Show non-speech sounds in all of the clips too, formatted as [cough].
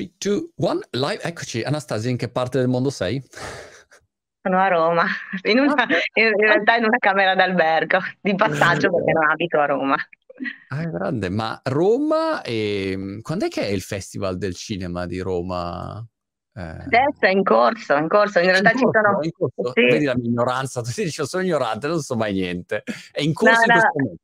3, 2, 1, live. Eccoci. Anastasia, in che parte del mondo sei? Sono a Roma, in, una, in realtà in una camera d'albergo, di passaggio perché non abito a Roma. Ah, grande, ma Roma, e... Ehm, quando è che è il Festival del Cinema di Roma? Eh... Adesso è in corso, in corso, in realtà in ci corso, sono... In corso. Sì. Vedi la mia ignoranza, tu dici sono ignorante, non so mai niente. È in corso no, in questo momento.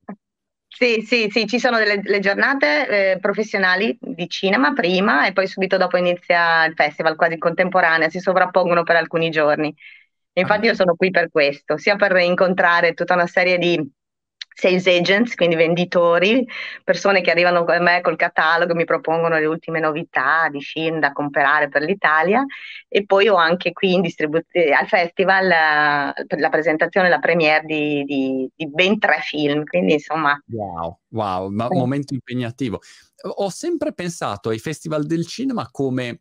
Sì, sì, sì, ci sono delle giornate eh, professionali di cinema prima e poi subito dopo inizia il festival, quasi contemporanea, si sovrappongono per alcuni giorni. Infatti io sono qui per questo, sia per incontrare tutta una serie di sales agents, quindi venditori, persone che arrivano a me col catalogo, mi propongono le ultime novità di film da comprare per l'Italia. E poi ho anche qui in distribuzione al festival la, la presentazione, la premiere di, di, di, ben tre film, quindi insomma... Wow, wow, ma un momento impegnativo. Ho sempre pensato ai festival del cinema come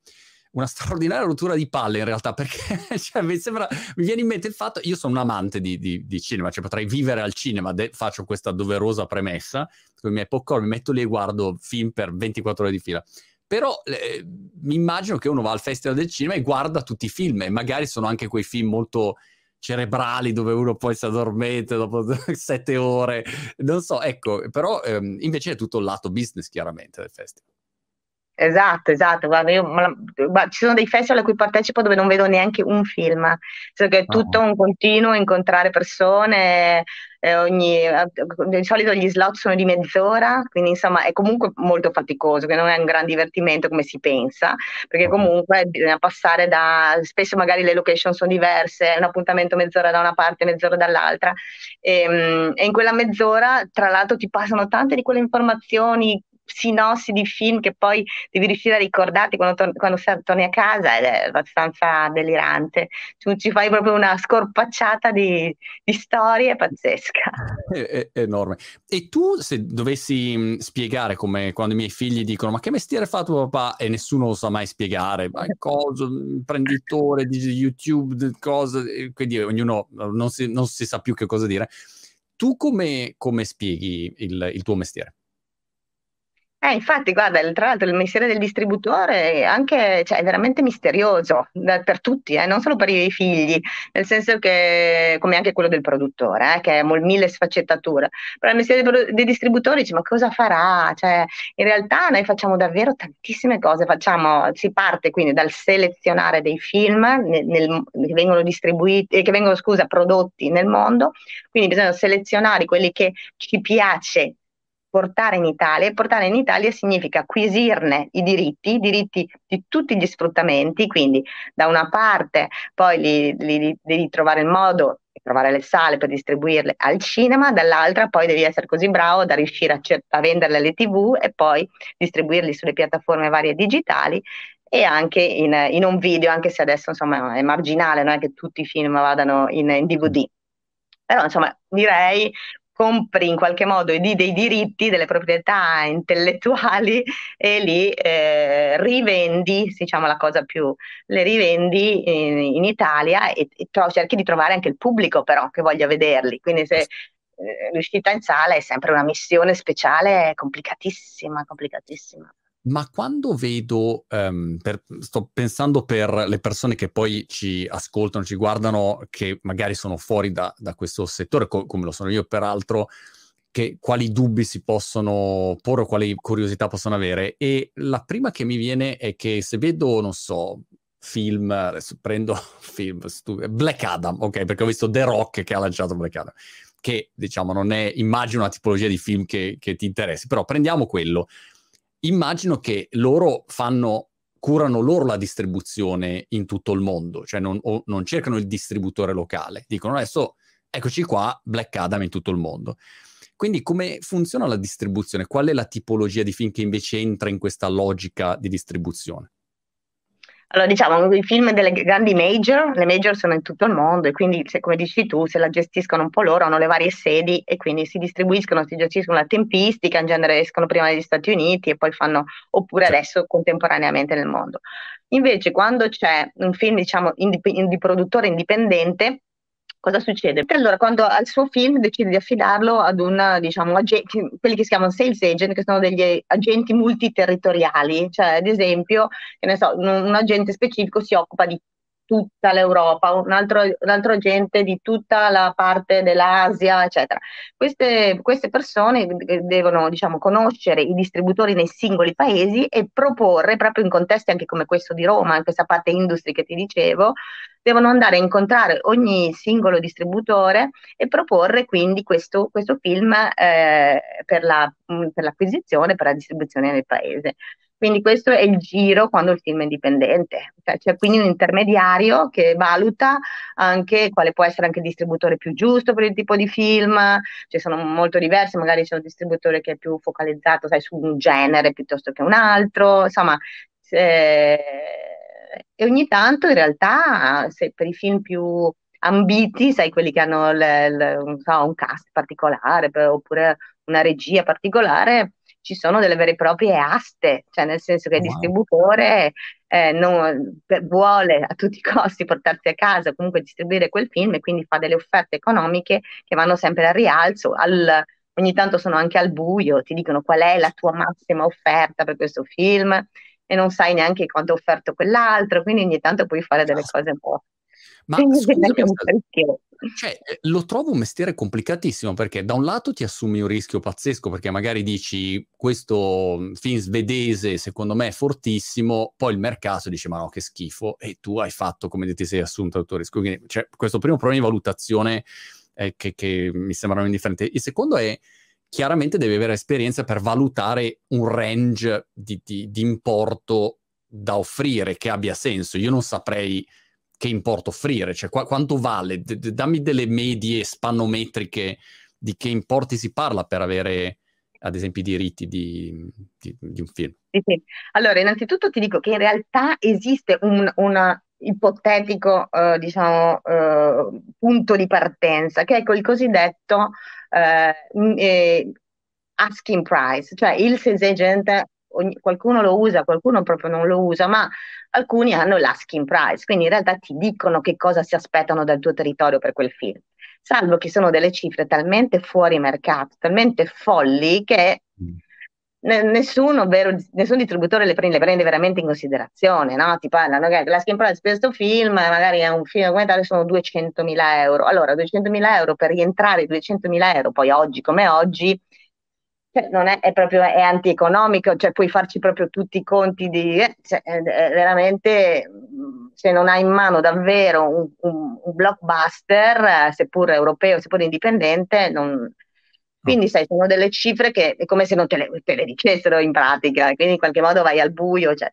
una straordinaria rottura di palle in realtà, perché [laughs] cioè, mi, sembra, mi viene in mente il fatto, io sono un amante di, di, di cinema, cioè potrei vivere al cinema, de- faccio questa doverosa premessa, con i miei popcorn mi metto lì e guardo film per 24 ore di fila. Però eh, mi immagino che uno va al festival del cinema e guarda tutti i film e magari sono anche quei film molto cerebrali dove uno poi si addormenta dopo [laughs] sette ore, non so, ecco, però ehm, invece è tutto il lato business chiaramente del festival. Esatto, esatto. Guarda, io, guarda, ci sono dei festival a cui partecipo dove non vedo neanche un film, cioè che è tutto un continuo incontrare persone, eh, ogni, eh, di solito gli slot sono di mezz'ora, quindi insomma è comunque molto faticoso, che non è un gran divertimento come si pensa, perché comunque bisogna passare da, spesso magari le location sono diverse, è un appuntamento mezz'ora da una parte, mezz'ora dall'altra, e, ehm, e in quella mezz'ora tra l'altro ti passano tante di quelle informazioni sinossi di film che poi devi riuscire a ricordarti quando, tor- quando torni a casa ed è abbastanza delirante. Tu ci fai proprio una scorpacciata di, di storie pazzesca. È, è, enorme. E tu se dovessi mh, spiegare come quando i miei figli dicono ma che mestiere fa tuo papà e nessuno lo sa mai spiegare, ma cosa, imprenditore di YouTube, cose, quindi ognuno non si, non si, sa più che cosa dire. Tu come, come spieghi il, il tuo mestiere? Eh, infatti, guarda, tra l'altro il mestiere del distributore è, anche, cioè, è veramente misterioso da, per tutti, eh, non solo per i figli, nel senso che, come anche quello del produttore, eh, che ha mille sfaccettature. Però il mestiere del, del distributore dice, ma cosa farà? Cioè, in realtà noi facciamo davvero tantissime cose, facciamo, si parte quindi dal selezionare dei film nel, nel, che vengono distribuiti, che vengono, scusa, prodotti nel mondo, quindi bisogna selezionare quelli che ci piace portare in Italia. E portare in Italia significa acquisirne i diritti, i diritti di tutti gli sfruttamenti, quindi da una parte poi li, li, devi trovare il modo di trovare le sale per distribuirle al cinema, dall'altra poi devi essere così bravo da riuscire a, a venderle alle tv e poi distribuirli sulle piattaforme varie digitali e anche in, in, un video, anche se adesso insomma è marginale, non è che tutti i film vadano in, in DVD. Però insomma direi compri in qualche modo i, dei diritti, delle proprietà intellettuali e li eh, rivendi, diciamo la cosa più, le rivendi in, in Italia e, e tro- cerchi di trovare anche il pubblico però che voglia vederli. Quindi se eh, l'uscita in sala è sempre una missione speciale complicatissima, complicatissima ma quando vedo, um, per, sto pensando per le persone che poi ci ascoltano, ci guardano, che magari sono fuori da, da questo settore, co- come lo sono io peraltro, che, quali dubbi si possono porre o quali curiosità possono avere. E la prima che mi viene è che se vedo, non so, film, adesso prendo [laughs] film, stu- Black Adam, ok, perché ho visto The Rock che ha lanciato Black Adam, che diciamo non è, immagino, una tipologia di film che, che ti interessi, però prendiamo quello immagino che loro fanno curano loro la distribuzione in tutto il mondo, cioè non, non, cercano il distributore locale, dicono adesso eccoci qua, Black Adam in tutto il mondo. Quindi come funziona la distribuzione? Qual è la tipologia di film che invece entra in questa logica di distribuzione? Allora, diciamo, i film delle grandi major, le major sono in tutto il mondo e quindi, se, come dici tu, se la gestiscono un po' loro, hanno le varie sedi e quindi si distribuiscono, si gestiscono la tempistica, in genere escono prima negli Stati Uniti e poi fanno, oppure adesso contemporaneamente nel mondo. Invece, quando c'è un film, diciamo, indip- di produttore indipendente, Cosa succede? Allora, quando al suo film decide di affidarlo ad un, diciamo, agenti, quelli che si chiamano sales agent, che sono degli agenti multiterritoriali, cioè ad esempio, so, un, un agente specifico si occupa di tutta l'Europa, un altro, un altro, agente di tutta la parte dell'Asia, eccetera. Queste, queste persone devono diciamo, conoscere i distributori nei singoli paesi e proporre, proprio in contesti anche come questo di Roma, in questa parte industria che ti dicevo, devono andare a incontrare ogni singolo distributore e proporre quindi questo, questo film eh, per, la, per l'acquisizione, per la distribuzione nel paese. Quindi questo è il giro quando il film è indipendente, cioè, c'è quindi un intermediario che valuta anche quale può essere anche il distributore più giusto per il tipo di film, ci sono molto diversi, magari c'è un distributore che è più focalizzato sai, su un genere piuttosto che un altro, insomma, se... e ogni tanto in realtà se per i film più ambiti, sai quelli che hanno le, le, un, un cast particolare oppure una regia particolare, ci sono delle vere e proprie aste, cioè nel senso che il wow. distributore eh, non, vuole a tutti i costi portarsi a casa, comunque distribuire quel film e quindi fa delle offerte economiche che vanno sempre al rialzo, al, ogni tanto sono anche al buio, ti dicono qual è la tua massima offerta per questo film e non sai neanche quanto ha offerto quell'altro, quindi ogni tanto puoi fare delle cose un po'. Ma scusami, cioè, eh, lo trovo un mestiere complicatissimo perché da un lato ti assumi un rischio pazzesco perché magari dici questo mm, film svedese secondo me è fortissimo, poi il mercato dice ma no che schifo e tu hai fatto come ti sei assunto il tuo rischio. Quindi cioè, questo primo problema di valutazione eh, che, che mi sembrano indifferenti. Il secondo è chiaramente devi avere esperienza per valutare un range di, di, di importo da offrire che abbia senso. Io non saprei che importo offrire, cioè qu- quanto vale, D- dammi delle medie spannometriche di che importi si parla per avere ad esempio i diritti di, di, di un film. Sì, sì. Allora, innanzitutto ti dico che in realtà esiste un una ipotetico, eh, diciamo, eh, punto di partenza, che è il cosiddetto eh, asking price, cioè il sales agent ogni, qualcuno lo usa, qualcuno proprio non lo usa, ma alcuni hanno l'asking price, quindi in realtà ti dicono che cosa si aspettano dal tuo territorio per quel film. Salvo che sono delle cifre talmente fuori mercato, talmente folli che mm. nessuno, vero, nessun distributore le prende, le prende, veramente in considerazione, no? Ti parlano che la skin price per questo film, magari è un film documentario, sono 200.000 euro. Allora, 200.000 euro per rientrare 200.000 euro, poi oggi come oggi, cioè, non è, è, proprio è antieconomico, cioè puoi farci proprio tutti i conti di eh, cioè, è, è veramente se non hai in mano davvero un, un, un blockbuster, seppur europeo, seppur indipendente, non... quindi sai, sono delle cifre che è come se non te le, te le dicessero in pratica, quindi in qualche modo vai al buio. Cioè,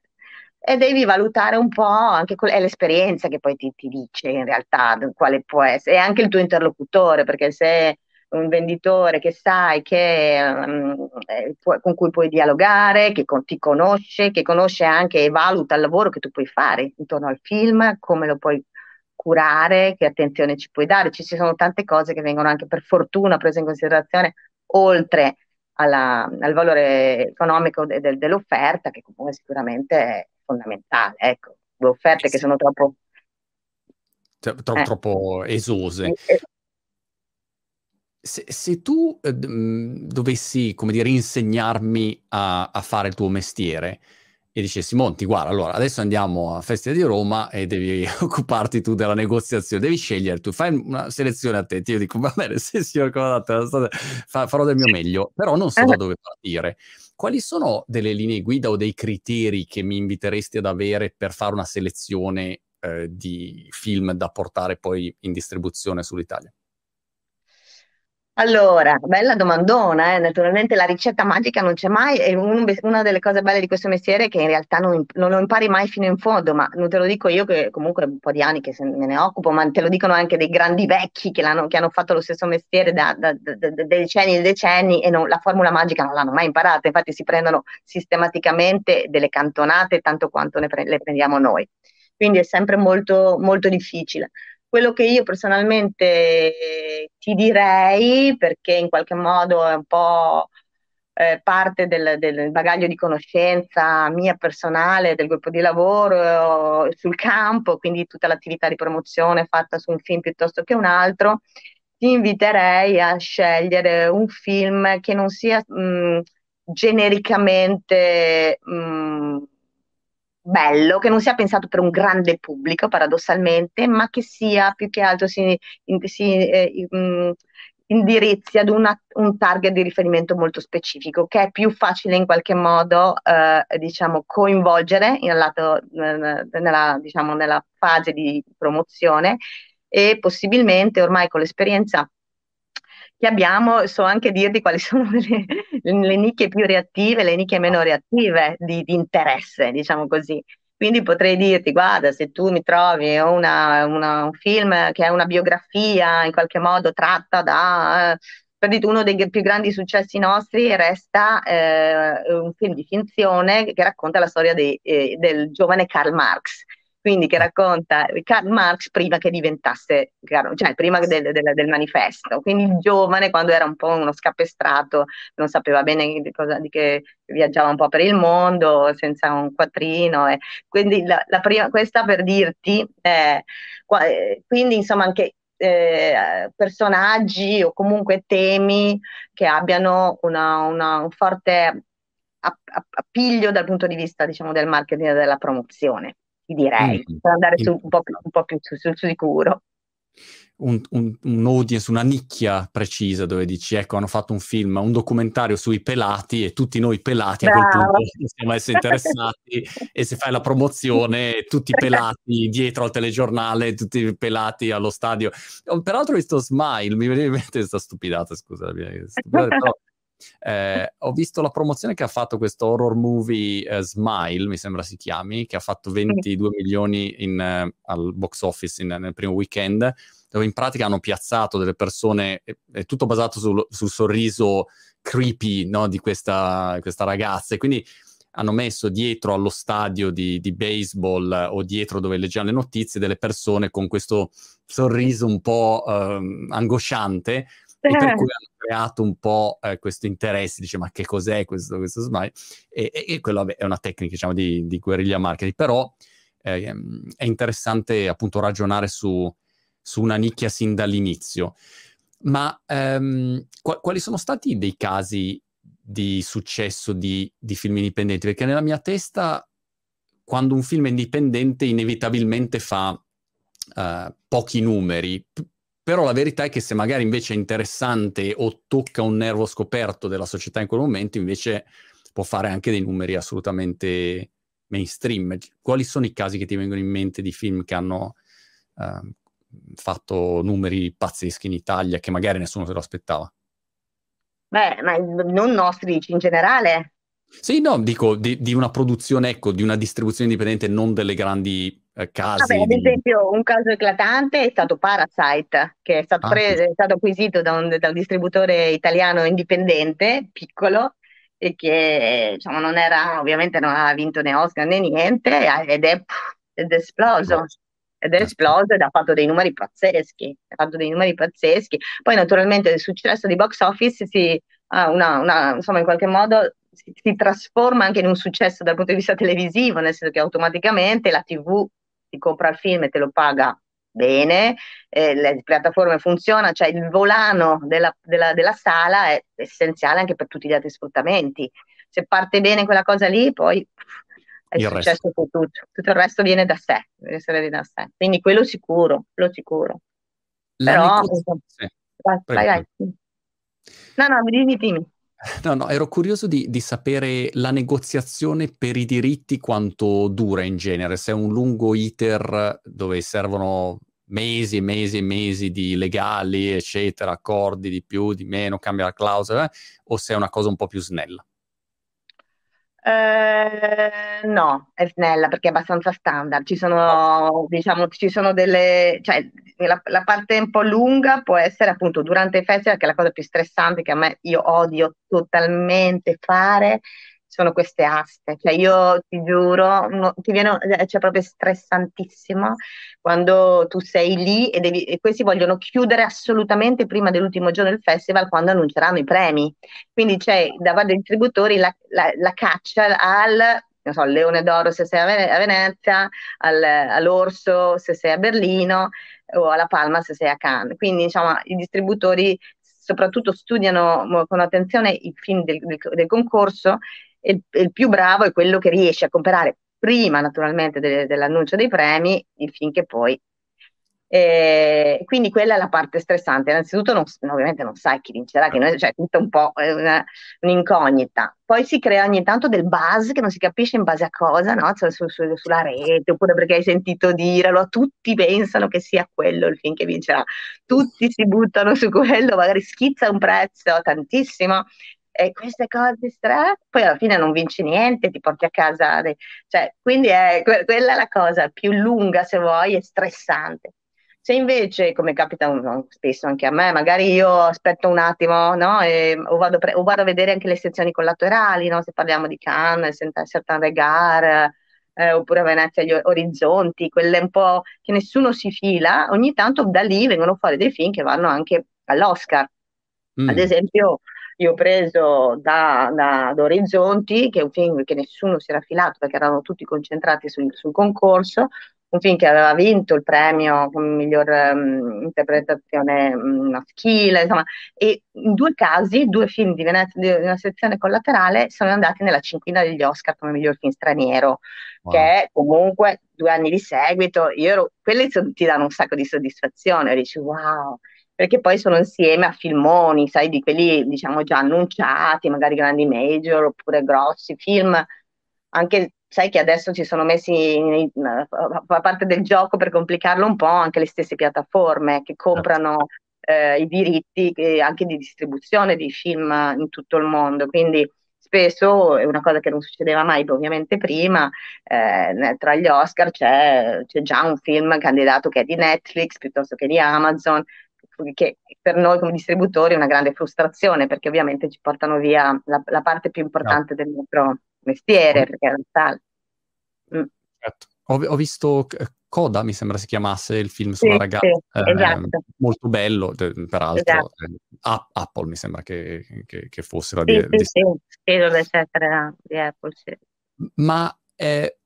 e devi valutare un po' anche è l'esperienza che poi ti, ti dice in realtà quale può essere, e anche il tuo interlocutore, perché se un venditore che sai che, um, eh, con cui puoi dialogare, che con, ti conosce, che conosce anche e valuta il lavoro che tu puoi fare intorno al film, come lo puoi curare, che attenzione ci puoi dare. Ci sono tante cose che vengono anche per fortuna prese in considerazione oltre alla, al valore economico de, de, dell'offerta, che comunque sicuramente è fondamentale. Ecco, le offerte che sono troppo... Tro- eh. troppo esose. Se, se tu eh, mhmm, dovessi, come dire, insegnarmi a, a, fare il tuo mestiere e dicessi, Monti, guarda, allora adesso andiamo a Festa di Roma e devi [laughs] occuparti tu della negoziazione, devi scegliere tu, fai una selezione a te. Io dico, va bene, [laughs] sì, signor comandante, farò del mio meglio, però non so da dove partire. Quali sono delle linee guida o dei criteri che mi inviteresti ad avere per fare una selezione eh, di film da portare poi in distribuzione sull'Italia? Allora, bella domandona, eh. Naturalmente la ricetta magica non c'è mai e un, una delle cose belle di questo mestiere è che in realtà non, non, lo impari mai fino in fondo, ma non te lo dico io che comunque un po' di anni che me ne occupo, ma te lo dicono anche dei grandi vecchi che, che hanno fatto lo stesso mestiere da, da, da, da decenni e decenni e non, la formula magica non l'hanno mai imparata, infatti si prendono sistematicamente delle cantonate tanto quanto pre- le prendiamo noi, quindi è sempre molto, molto difficile. Quello che io personalmente ti direi, perché in qualche modo è un po' eh, parte del, del, bagaglio di conoscenza mia personale, del gruppo di lavoro, eh, sul campo, quindi tutta l'attività di promozione fatta su un film piuttosto che un altro, ti inviterei a scegliere un film che non sia mh, genericamente mh, bello, che non sia pensato per un grande pubblico, paradossalmente, ma che sia più che altro si, si eh, mh, indirizzi ad una, un target di riferimento molto specifico, che è più facile in qualche modo eh, diciamo, coinvolgere lato, nella, diciamo, nella fase di promozione e possibilmente ormai con l'esperienza che abbiamo, so anche dirvi quali sono le, le nicchie più reattive, le nicchie meno reattive di, di interesse, diciamo così. Quindi potrei dirti, guarda, se tu mi trovi una, una, un film che è una biografia in qualche modo tratta da, eh, per uno dei più grandi successi nostri resta eh, un film di finzione che racconta la storia di, eh, del giovane Karl Marx quindi che racconta Karl Marx prima che diventasse, cioè prima del, del, del, manifesto, quindi il giovane quando era un po' uno scapestrato, non sapeva bene di, cosa, di che viaggiava un po' per il mondo senza un quattrino, e quindi la, la prima, questa per dirti, eh, quindi insomma anche eh, personaggi o comunque temi che abbiano una, una, un forte appiglio dal punto di vista diciamo, del marketing e della promozione direi, mm. per andare su, un, po più, un po' più sul, sul sicuro. Un, un, un, audience, una nicchia precisa dove dici ecco hanno fatto un film, un documentario sui pelati e tutti noi pelati Bravo. a quel punto [laughs] possiamo essere interessati [laughs] e se fai la promozione tutti pelati [laughs] dietro al telegiornale, tutti pelati allo stadio. Peraltro ho visto Smile, mi veniva in mente questa stupidata, scusa, stupidata, però eh, ho visto la promozione che ha fatto questo horror movie uh, Smile, mi sembra si chiami, che ha fatto 22 sì. milioni in, uh, al box office in, nel primo weekend, dove in pratica hanno piazzato delle persone, è, tutto basato sul, sul sorriso creepy no, di questa, questa ragazza. E quindi hanno messo dietro allo stadio di, di, baseball o dietro dove leggiamo le notizie delle persone con questo sorriso un po' um, angosciante e per cui hanno creato un po' eh, questo interesse, dice ma che cos'è questo, questo smile? E, e, e quello vabbè, è una tecnica diciamo di, di guerriglia marketing, però eh, è interessante appunto ragionare su, su, una nicchia sin dall'inizio. Ma ehm, qu- quali sono stati dei casi di successo di, di film indipendenti? Perché nella mia testa, quando un film è indipendente, inevitabilmente fa uh, pochi numeri, però la verità è che se magari invece è interessante o tocca un nervo scoperto della società in quel momento, invece può fare anche dei numeri assolutamente mainstream. Quali sono i casi che ti vengono in mente di film che hanno eh, fatto numeri pazzeschi in Italia che magari nessuno se lo aspettava? Beh, ma non nostri, in generale. Sì, no, dico di, di una produzione, ecco, di una distribuzione indipendente, non delle grandi eh, casi. Vabbè, ad esempio, un caso eclatante è stato Parasite, che è stato, ah, preso, è stato acquisito da un, da un, distributore italiano indipendente, piccolo, e che diciamo, non era, ovviamente non ha vinto né Oscar né niente, ed è, ed è esploso. Ed è certo. esploso ed ha fatto dei numeri pazzeschi. Ha fatto dei numeri pazzeschi. Poi, naturalmente, il successo di box office si, una, una, insomma, in qualche modo si, si, trasforma anche in un successo dal punto di vista televisivo, nel senso che automaticamente la TV ti compra il film e te lo paga bene, eh, le piattaforme funzionano, cioè il volano della, della, della, sala è essenziale anche per tutti gli altri sfruttamenti. Se parte bene quella cosa lì, poi è il successo per tutto. Tutto il resto viene da sé, viene da sé. Quindi quello sicuro, quello sicuro. La Però, negozio... sì. vai, vai, vai. No, no, dimmi, dimmi. No, no, ero curioso di, di, sapere la negoziazione per i diritti quanto dura in genere, se è un lungo iter dove servono mesi e mesi e mesi di legali, eccetera, accordi di più, di meno, cambia la clausola, eh, o se è una cosa un po' più snella. Eh, no, è snella perché è abbastanza standard. Ci sono, diciamo, ci sono delle, cioè, la, la, parte un po' lunga può essere appunto durante il festival, che è la cosa più stressante che a me io odio totalmente fare, sono queste aste. Cioè io ti giuro, no, ti viene, cioè proprio stressantissimo quando tu sei lì e, devi, e questi vogliono chiudere assolutamente prima dell'ultimo giorno del festival quando annunceranno i premi. Quindi c'è da parte dei distributori la, la, la caccia al non so, Leone d'Oro se sei a, Venezia, al, all'Orso se sei a Berlino o alla Palma se sei a Cannes. Quindi diciamo, i distributori soprattutto studiano con attenzione i film del, del, del concorso il, il, più bravo è quello che riesce a comprare prima naturalmente de, dell'annuncio dei premi il film che poi e quindi quella è la parte stressante. Innanzitutto, non, ovviamente non sai chi vincerà, che noi, cioè tutto un po' una, un'incognita. Poi si crea ogni tanto del buzz che non si capisce in base a cosa, no? Cioè, su, su, sulla rete, oppure perché hai sentito dirlo. Tutti pensano che sia quello il film che vincerà. Tutti si buttano su quello, magari schizza un prezzo tantissimo. E queste cose strane, poi alla fine non vinci niente, ti porti a casa. Dei, cioè, quindi è, quella è la cosa più lunga, se vuoi, e stressante. Se invece, come capita un, spesso anche a me, magari io aspetto un attimo no? e, o, vado pre- o, vado a vedere anche le sezioni collaterali, no? se parliamo di Cannes, Certain Regard, eh, oppure Venezia gli orizzonti, quelle un po' che nessuno si fila, ogni tanto da lì vengono fuori dei film che vanno anche all'Oscar. Mm. Ad esempio, io ho preso da, da, da, Orizzonti, che è un film che nessuno si era filato perché erano tutti concentrati sul, sul concorso, un film che aveva vinto il premio come miglior um, interpretazione um, maschile, insomma, e in due casi, due film di, Venezia, di una sezione collaterale sono andati nella cinquina degli Oscar come miglior film straniero, wow. che è comunque due anni di seguito, io ero, quelli ti danno un sacco di soddisfazione, dici wow, perché poi sono insieme a filmoni, sai, di quelli diciamo già annunciati, magari grandi major oppure grossi film, anche sai che adesso ci sono messi, in, fa parte del gioco per complicarlo un po' anche le stesse piattaforme che comprano eh, i diritti anche di distribuzione di film in tutto il mondo, quindi spesso è una cosa che non succedeva mai ovviamente prima, eh, tra gli Oscar c'è, c'è, già un film candidato che è di Netflix piuttosto che di Amazon, che per noi come distributori è una grande frustrazione perché ovviamente ci portano via la, la parte più importante no. del nostro mestiere, perché è la mm. certo. ho, ho, visto Coda, mi sembra si chiamasse il film sulla sì, ragazza, sì, eh, esatto. molto bello, peraltro. Esatto. Eh, Apple mi sembra che, che, che fosse la sì, di, sì, sì, sì, dovrebbe essere di Apple, sì. Ma eh,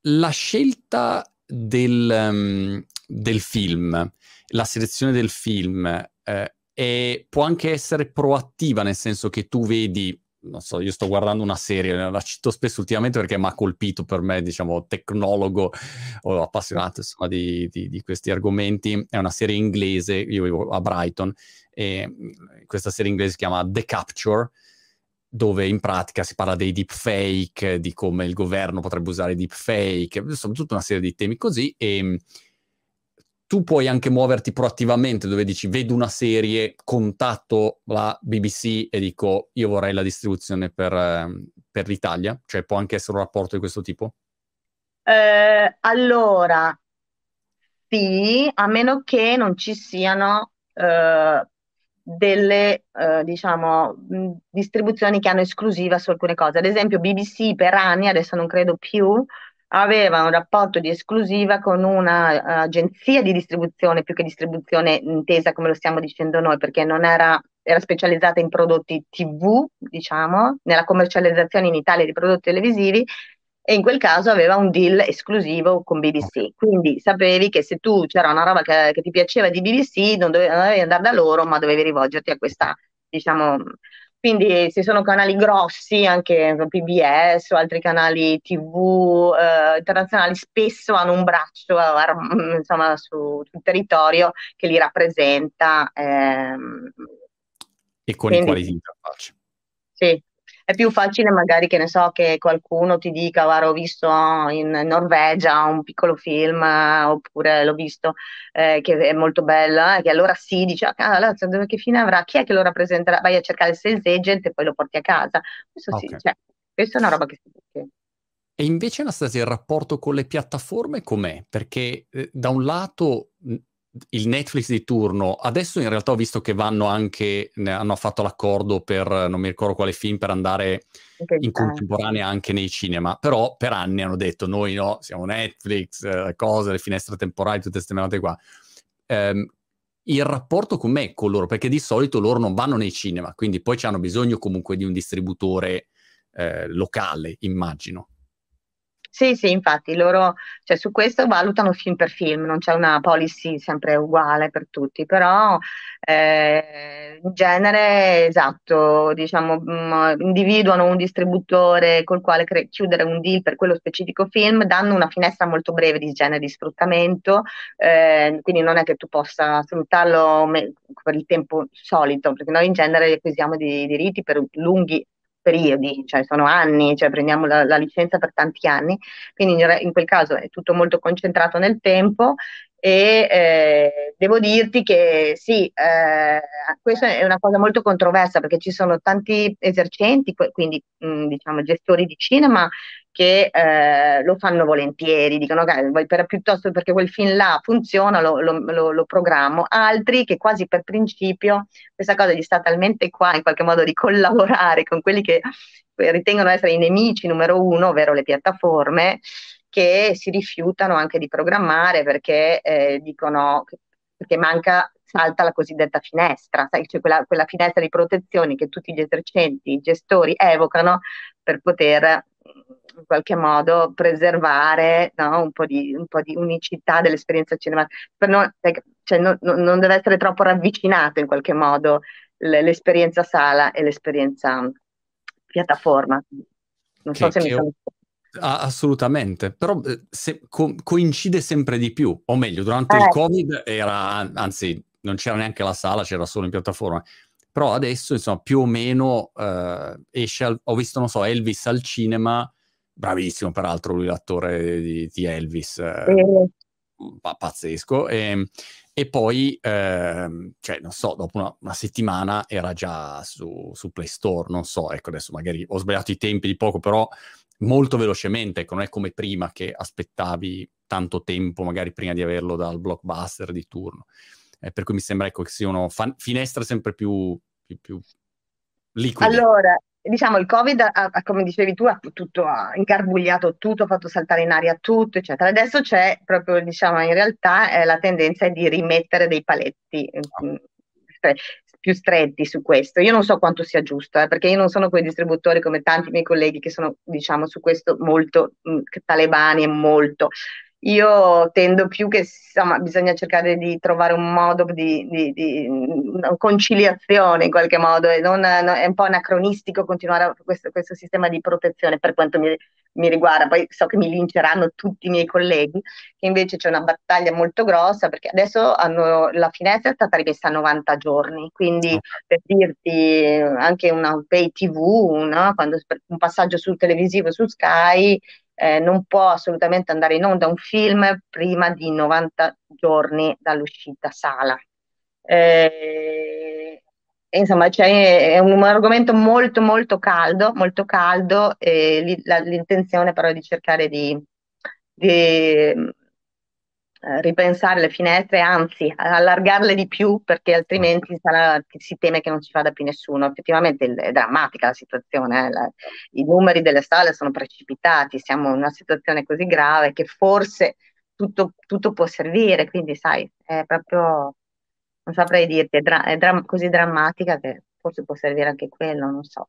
la scelta del, um, del, film, la selezione del film, eh, è, può anche essere proattiva, nel senso che tu vedi non so, io sto guardando una serie, la cito spesso ultimamente perché mi ha colpito per me, diciamo, tecnologo o appassionato insomma di, di, di, questi argomenti. È una serie inglese, io vivo a Brighton, e questa serie inglese si chiama The Capture, dove in pratica si parla dei deepfake, di come il governo potrebbe usare i deepfake, insomma tutta una serie di temi così e tu puoi anche muoverti proattivamente dove dici vedo una serie, contatto la BBC e dico io vorrei la distribuzione per, ehm, per l'Italia, cioè può anche essere un rapporto di questo tipo? Eh, allora, sì, a meno che non ci siano eh, delle, eh, diciamo, distribuzioni che hanno esclusiva su alcune cose. Ad esempio BBC per anni, adesso non credo più, aveva un rapporto di esclusiva con un'agenzia uh, di distribuzione, più che distribuzione intesa come lo stiamo dicendo noi, perché non era, era specializzata in prodotti TV, diciamo, nella commercializzazione in Italia di prodotti televisivi, e in quel caso aveva un deal esclusivo con BBC. Quindi sapevi che se tu c'era una roba che, che ti piaceva di BBC, non dovevi, non dovevi andare da loro, ma dovevi rivolgerti a questa, diciamo, quindi se sono canali grossi, anche PBS o altri canali TV eh, internazionali, spesso hanno un braccio eh, insomma, su, sul territorio che li rappresenta. Ehm, e con quindi, i quali si interfaccia. Sì, è più facile magari che ne so che qualcuno ti dica guarda ho visto in Norvegia un piccolo film oppure l'ho visto eh, che è molto bello eh, che allora sì dice ah, allora, che fine avrà chi è che lo rappresenterà vai a cercare il sales agent e poi lo porti a casa questo okay. sì cioè, questa è una roba che si dice e invece Anastasia il rapporto con le piattaforme com'è? Perché eh, da un lato il Netflix di turno, adesso in realtà ho visto che vanno anche, hanno fatto l'accordo per, non mi ricordo quale film, per andare in contemporanea anche nei cinema, però per anni hanno detto noi no, siamo Netflix, eh, cose, le finestre temporali, tutte queste menate qua. Um, il rapporto con me con loro, perché di solito loro non vanno nei cinema, quindi poi hanno bisogno comunque di un distributore eh, locale, immagino. Sì, sì, infatti loro cioè, su questo valutano film per film, non c'è una policy sempre uguale per tutti, però eh, in genere, esatto, diciamo, mh, mm, individuano un distributore col quale cre- chiudere un deal per quello specifico film, danno una finestra molto breve di genere di sfruttamento, eh, quindi non è che tu possa sfruttarlo me- per il tempo solito, perché noi in genere acquisiamo dei diritti per lunghi periodi, cioè sono anni, cioè prendiamo la, la licenza per tanti anni, quindi in, in, quel caso è tutto molto concentrato nel tempo e eh, devo dirti che sì, eh, questa è una cosa molto controversa perché ci sono tanti esercenti, quindi mh, diciamo gestori di cinema che eh, lo fanno volentieri, dicono per, piuttosto perché quel film là funziona lo, lo, lo, lo, programmo, altri che quasi per principio questa cosa gli sta talmente qua in qualche modo di collaborare con quelli che ritengono essere i nemici numero uno, ovvero le piattaforme, che si rifiutano anche di programmare perché eh, dicono perché manca, salta la cosiddetta finestra, sai, cioè quella, quella finestra di protezione che tutti gli esercenti, i gestori evocano per poter in qualche modo preservare no, un, po di, un, po di, unicità dell'esperienza cinematografica, non, cioè, non, non, deve essere troppo ravvicinato in qualche modo l'esperienza sala e l'esperienza piattaforma. Non so se mi sono... Ah, assolutamente, però eh, se, co- coincide sempre di più, o meglio, durante eh. il Covid era, anzi, non c'era neanche la sala, c'era solo in piattaforma. Però adesso, insomma, più o meno eh, esce, al, ho visto, non so, Elvis al cinema, bravissimo peraltro lui l'attore di, di Elvis, eh, pazzesco, e, ehm, e poi, eh, cioè, non so, dopo una, una settimana era già su, su, Play Store, non so, ecco adesso magari ho sbagliato i tempi di poco, però molto velocemente, ecco, non è come prima che aspettavi tanto tempo, magari prima di averlo dal blockbuster di turno. Eh, per cui mi sembra ecco, che siano fan- finestre sempre più, più, più liquide. Allora, diciamo, il Covid, ha, come dicevi tu, ha, tutto, ha incarbugliato tutto, ha fatto saltare in aria tutto, eccetera. Adesso c'è proprio, diciamo, in realtà eh, la tendenza è di rimettere dei paletti. Oh più stretti su questo. Io non so quanto sia giusto, eh, perché io non sono quei distributori come tanti miei colleghi che sono, diciamo, su questo molto mh, talebani e molto. Io tendo più che insomma, bisogna cercare di trovare un modo di, di, di conciliazione in qualche modo, e non, no, è un po' anacronistico continuare questo, questo sistema di protezione per quanto mi, mi, riguarda. Poi so che mi linceranno tutti i miei colleghi, che invece c'è una battaglia molto grossa perché adesso hanno, la finestra è stata rimessa a 90 giorni, quindi per dirti anche una pay TV, no? Quando, un passaggio sul televisivo su Sky eh, non può assolutamente andare in onda un film prima di 90 giorni dall'uscita sala. Eh, insomma, cioè, è un argomento molto molto caldo, molto caldo e l'intenzione però è di cercare di, di ripensare le finestre, anzi allargarle di più perché altrimenti sarà, si teme che non ci vada più nessuno. Effettivamente è drammatica la situazione, eh? la, i numeri delle sale sono precipitati, siamo in una situazione così grave che forse tutto, tutto può servire, quindi sai, è proprio, non saprei dirti, è, dra- è dra- così drammatica che forse può servire anche quello, non so.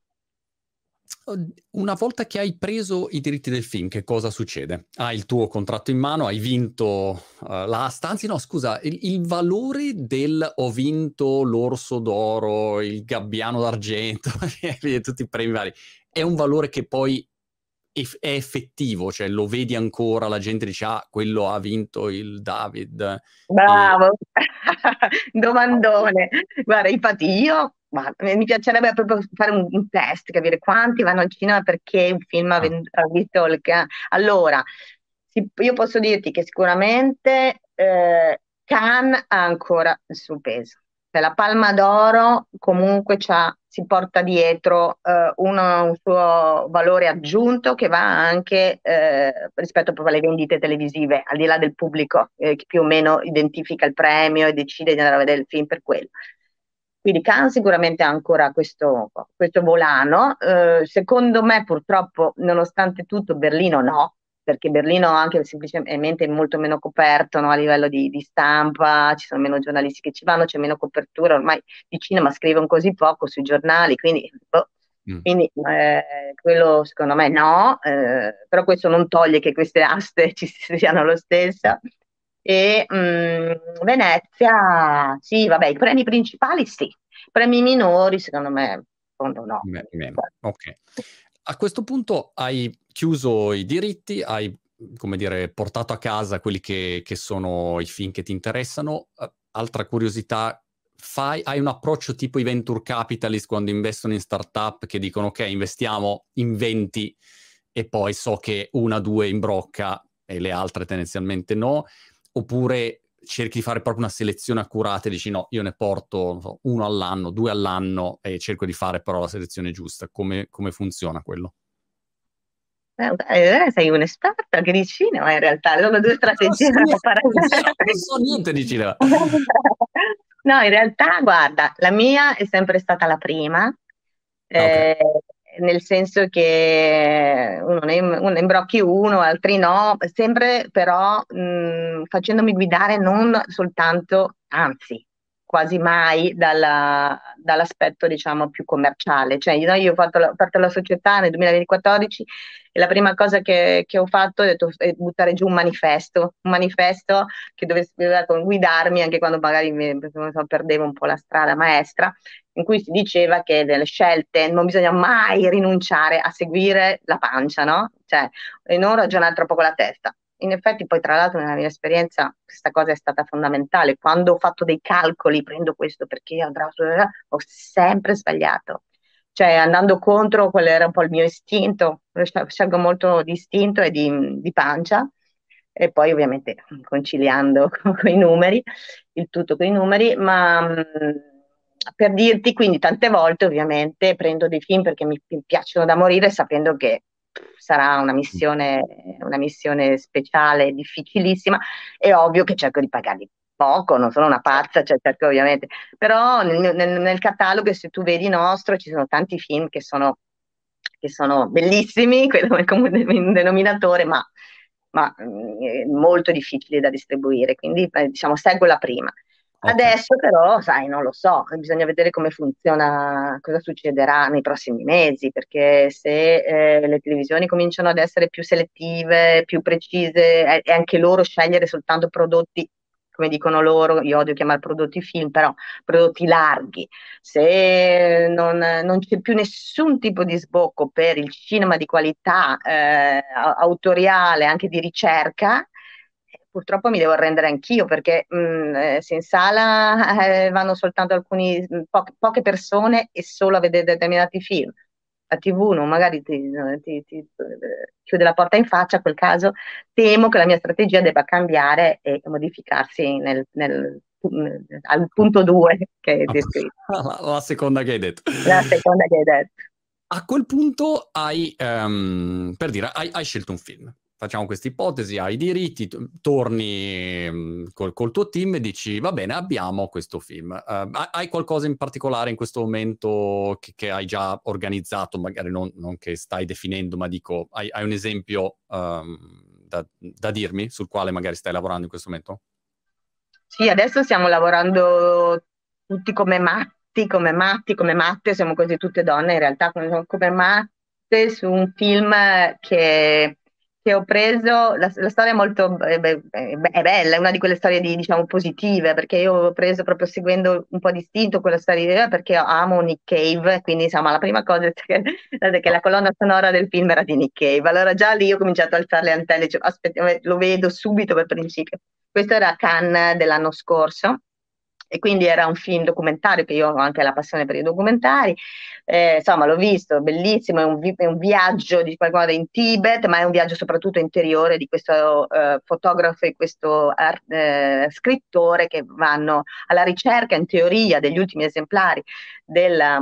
Una volta che hai preso i diritti del film, che cosa succede? Hai il tuo contratto in mano, hai vinto uh, l'asta, anzi no, scusa, il, il, valore del ho vinto l'orso d'oro, il gabbiano d'argento, [laughs] tutti i premi vari, è un valore che poi è, è, effettivo, cioè lo vedi ancora, la gente dice ah, quello ha vinto il David. Bravo, e... [laughs] domandone. Guarda, infatti io ma mi piacerebbe proprio fare un, un, test, capire quanti vanno al cinema perché un film ha, ah. ha visto il can. Allora, si, io posso dirti che sicuramente eh, Khan ha ancora il suo peso. Cioè, la Palma d'Oro comunque si porta dietro eh, uno, un suo valore aggiunto che va anche eh, rispetto proprio alle vendite televisive, al di là del pubblico eh, che più o meno identifica il premio e decide di andare a vedere il film per quello. Quindi Cannes sicuramente ha ancora questo, questo volano. Eh, secondo me, purtroppo, nonostante tutto, Berlino no, perché Berlino anche semplicemente è molto meno coperto no, a livello di, di, stampa, ci sono meno giornalisti che ci vanno, c'è meno copertura, ormai di cinema scrivono così poco sui giornali, quindi, boh, mm. quindi eh, quello secondo me no, eh, però questo non toglie che queste aste ci siano lo stesso. E mh, mm, Venezia, sì, vabbè, i premi principali sì, premi minori secondo me, secondo no. Meno. Ok. A questo punto hai chiuso i diritti, hai, come dire, portato a casa quelli che, che sono i film che ti interessano. Uh, altra curiosità, fai, hai un approccio tipo i venture capitalist quando investono in startup che dicono ok, investiamo in 20 e poi so che una, due in brocca e le altre tendenzialmente no, oppure cerchi di fare proprio una selezione accurata e dici no, io ne porto so, uno all'anno, due all'anno e cerco di fare però la selezione giusta. Come, come funziona quello? Eh, eh sei un'esperta anche di cinema in realtà, sono due strategie non so, non so niente di cinema. [laughs] no, in realtà, guarda, la mia è sempre stata la prima. Okay. Eh, nel senso che uno ne, uno imbrocchi uno, altri no, sempre però mh, facendomi guidare non soltanto, anzi, quasi mai dalla, dall'aspetto diciamo più commerciale. Cioè, io, io ho fatto la, aperto la società nel 2014 e la prima cosa che, che ho fatto è, detto, è, buttare giù un manifesto, un manifesto che dovesse guidarmi anche quando magari mi, perdevo un po' la strada maestra, in cui si diceva che nelle scelte non bisogna mai rinunciare a seguire la pancia, no? Cioè, e non ragionare troppo con la testa in effetti poi tra l'altro nella mia esperienza questa cosa è stata fondamentale. Quando ho fatto dei calcoli, prendo questo perché andrò su... ho sempre sbagliato. Cioè andando contro quello era un po' il mio istinto, scelgo molto di istinto e di, di pancia e poi ovviamente conciliando con, [laughs] con i numeri, il tutto con i numeri, ma mh, per dirti, quindi tante volte ovviamente prendo dei film perché mi, piacciono da morire sapendo che sarà una missione, una missione speciale, difficilissima, è ovvio che cerco di pagarli poco, non sono una pazza, cioè cerco ovviamente, però nel, nel, nel, catalogo, se tu vedi nostro, ci sono tanti film che sono, che sono bellissimi, [laughs] quello è il comune denominatore, ma, ma mm, molto difficili da distribuire, quindi eh, diciamo seguo la prima. Adesso però, sai, non lo so, bisogna vedere come funziona, cosa succederà nei prossimi mesi, perché se eh, le televisioni cominciano ad essere più selettive, più precise e anche loro scegliere soltanto prodotti come dicono loro, io odio chiamare prodotti film, però prodotti larghi, se non, non c'è più nessun tipo di sbocco per il cinema di qualità eh, autoriale, anche di ricerca, purtroppo mi devo arrendere anch'io perché mh, mm, eh, se in sala eh, vanno soltanto alcuni, mm, po- poche persone e solo a vedere determinati film. La TV non magari ti, ti, ti, eh, chiude la porta in faccia, a quel caso temo che la mia strategia debba cambiare e modificarsi nel, nel, nel, al punto 2 che hai descritto. [laughs] La, la seconda che hai detto. La seconda che hai detto. A quel punto hai, um, per dire, hai, hai scelto un film facciamo questa ipotesi, hai i diritti, torni mm, col, col, tuo team e dici va bene, abbiamo questo film. Uh, hai qualcosa in particolare in questo momento che, che hai già organizzato, magari non, non, che stai definendo, ma dico, hai, hai un esempio um, da, da dirmi sul quale magari stai lavorando in questo momento? Sì, adesso stiamo lavorando tutti come matti, come matti, come matte, siamo quasi tutte donne in realtà, come matte su un film che che ho preso, la, la storia è molto è bella, è una di quelle storie di, diciamo positive, perché io ho preso proprio seguendo un po' distinto quella storia perché amo Nick Cave, quindi insomma la prima cosa [laughs] è che, che, la colonna sonora del film era di Nick Cave, allora già lì ho cominciato a alzare le antenne, cioè, aspetta, lo vedo subito per principio. Questo era Cannes dell'anno scorso e quindi era un film documentario che io ho anche la passione per i documentari. Eh, insomma, l'ho visto, bellissimo, è un, vi- è un, viaggio di qualcosa in Tibet, ma è un viaggio soprattutto interiore di questo eh, fotografo e questo art- eh, scrittore che vanno alla ricerca, in teoria, degli ultimi esemplari della,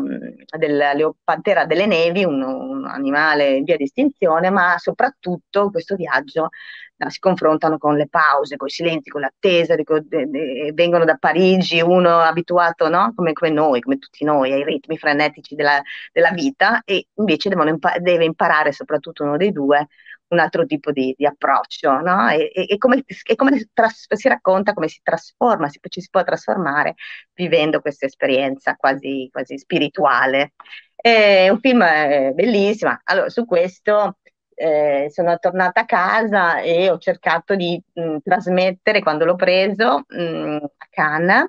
della leopantera delle nevi, un, un animale in via di estinzione, ma soprattutto questo viaggio si confrontano con le pause, con i silenzi, con l'attesa, de, de, vengono da Parigi, uno abituato no? come, come, noi, come tutti noi, ai ritmi frenetici della, della vita e invece impa- deve imparare soprattutto uno dei due un altro tipo di, di approccio, no? E, e, e, come, e come tras- si racconta, come si trasforma, si, ci si può trasformare vivendo questa esperienza quasi, quasi spirituale. È un film eh, bellissimo. Allora, su questo eh, sono tornata a casa e ho cercato di mh, mm, trasmettere, quando l'ho preso mh, mm, a Cannes,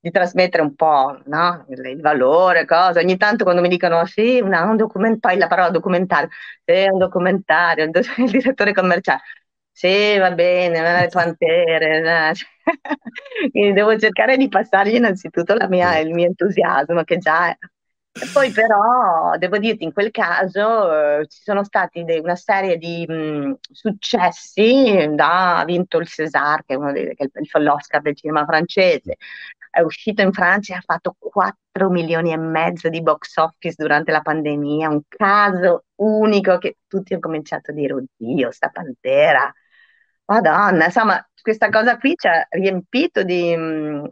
di trasmettere un po' no? il, il, valore, cosa. Ogni tanto quando mi dicono sì, una, un documentario, la parola documentario, sì, un documentario, [laughs] il direttore commerciale, sì, va bene, le [laughs] pantere. [laughs] Quindi devo cercare di passargli innanzitutto mia, il mio entusiasmo, che già è e poi però, devo dirti, in quel caso eh, ci sono stati de- una serie di mh, successi, da, ha vinto il César, che è uno dei, che è il, l'Oscar del cinema francese, è uscito in Francia e ha fatto 4 milioni e mezzo di box office durante la pandemia, un caso unico che tutti hanno cominciato a dire, oddio, sta Pantera, Madonna, insomma, questa cosa qui ci ha riempito di,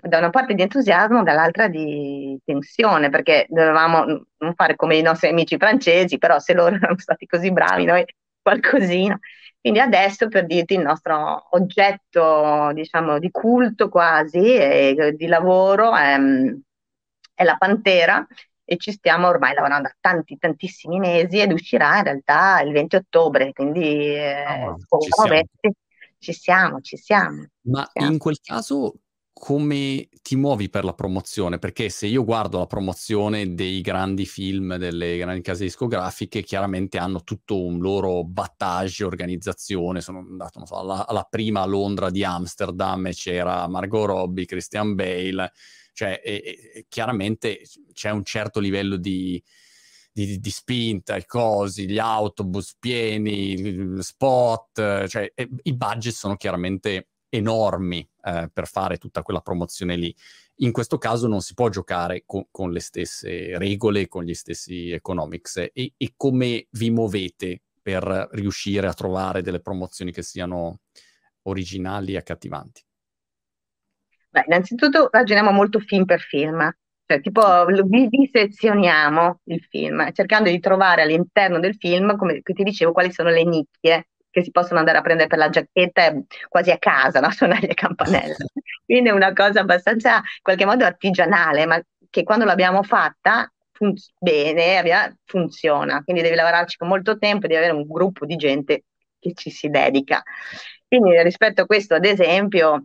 da una parte di entusiasmo, dall'altra di tensione, perché dovevamo non fare come i nostri amici francesi, però se loro [laughs] erano stati così bravi, noi qualcosina. Quindi adesso, per dirti, il nostro oggetto, diciamo, di culto quasi, e di lavoro è, è la Pantera, e ci stiamo ormai lavorando da tanti, tantissimi mesi ed uscirà in realtà il 20 ottobre, quindi eh, oh, ci, siamo. ci siamo. Ma ci siamo. in quel caso come ti muovi per la promozione? Perché se io guardo la promozione dei grandi film, delle grandi case discografiche, chiaramente hanno tutto un loro battage, organizzazione. Sono andato so, alla, alla, prima Londra di Amsterdam e c'era Margot Robbie, Christian Bale, cioè e, e, chiaramente c'è un certo livello di, di, di, spinta, i cosi, gli autobus pieni, spot, cioè i budget sono chiaramente enormi eh, per fare tutta quella promozione lì. In questo caso non si può giocare co- con le stesse regole, con gli stessi economics. E, e, come vi muovete per riuscire a trovare delle promozioni che siano originali e accattivanti? Beh, innanzitutto ragioniamo molto film per film. Cioè, tipo, vi, vi sezioniamo il film, cercando di trovare all'interno del film, come ti dicevo, quali sono le nicchie che si possono andare a prendere per la giacchetta quasi a casa, no? [laughs] suonare le campanelle. Quindi è una cosa abbastanza, in qualche modo, artigianale, ma che quando l'abbiamo fatta fun- bene, funziona. Quindi devi lavorarci con molto tempo devi avere un gruppo di gente che ci si dedica. Quindi rispetto a questo, ad esempio,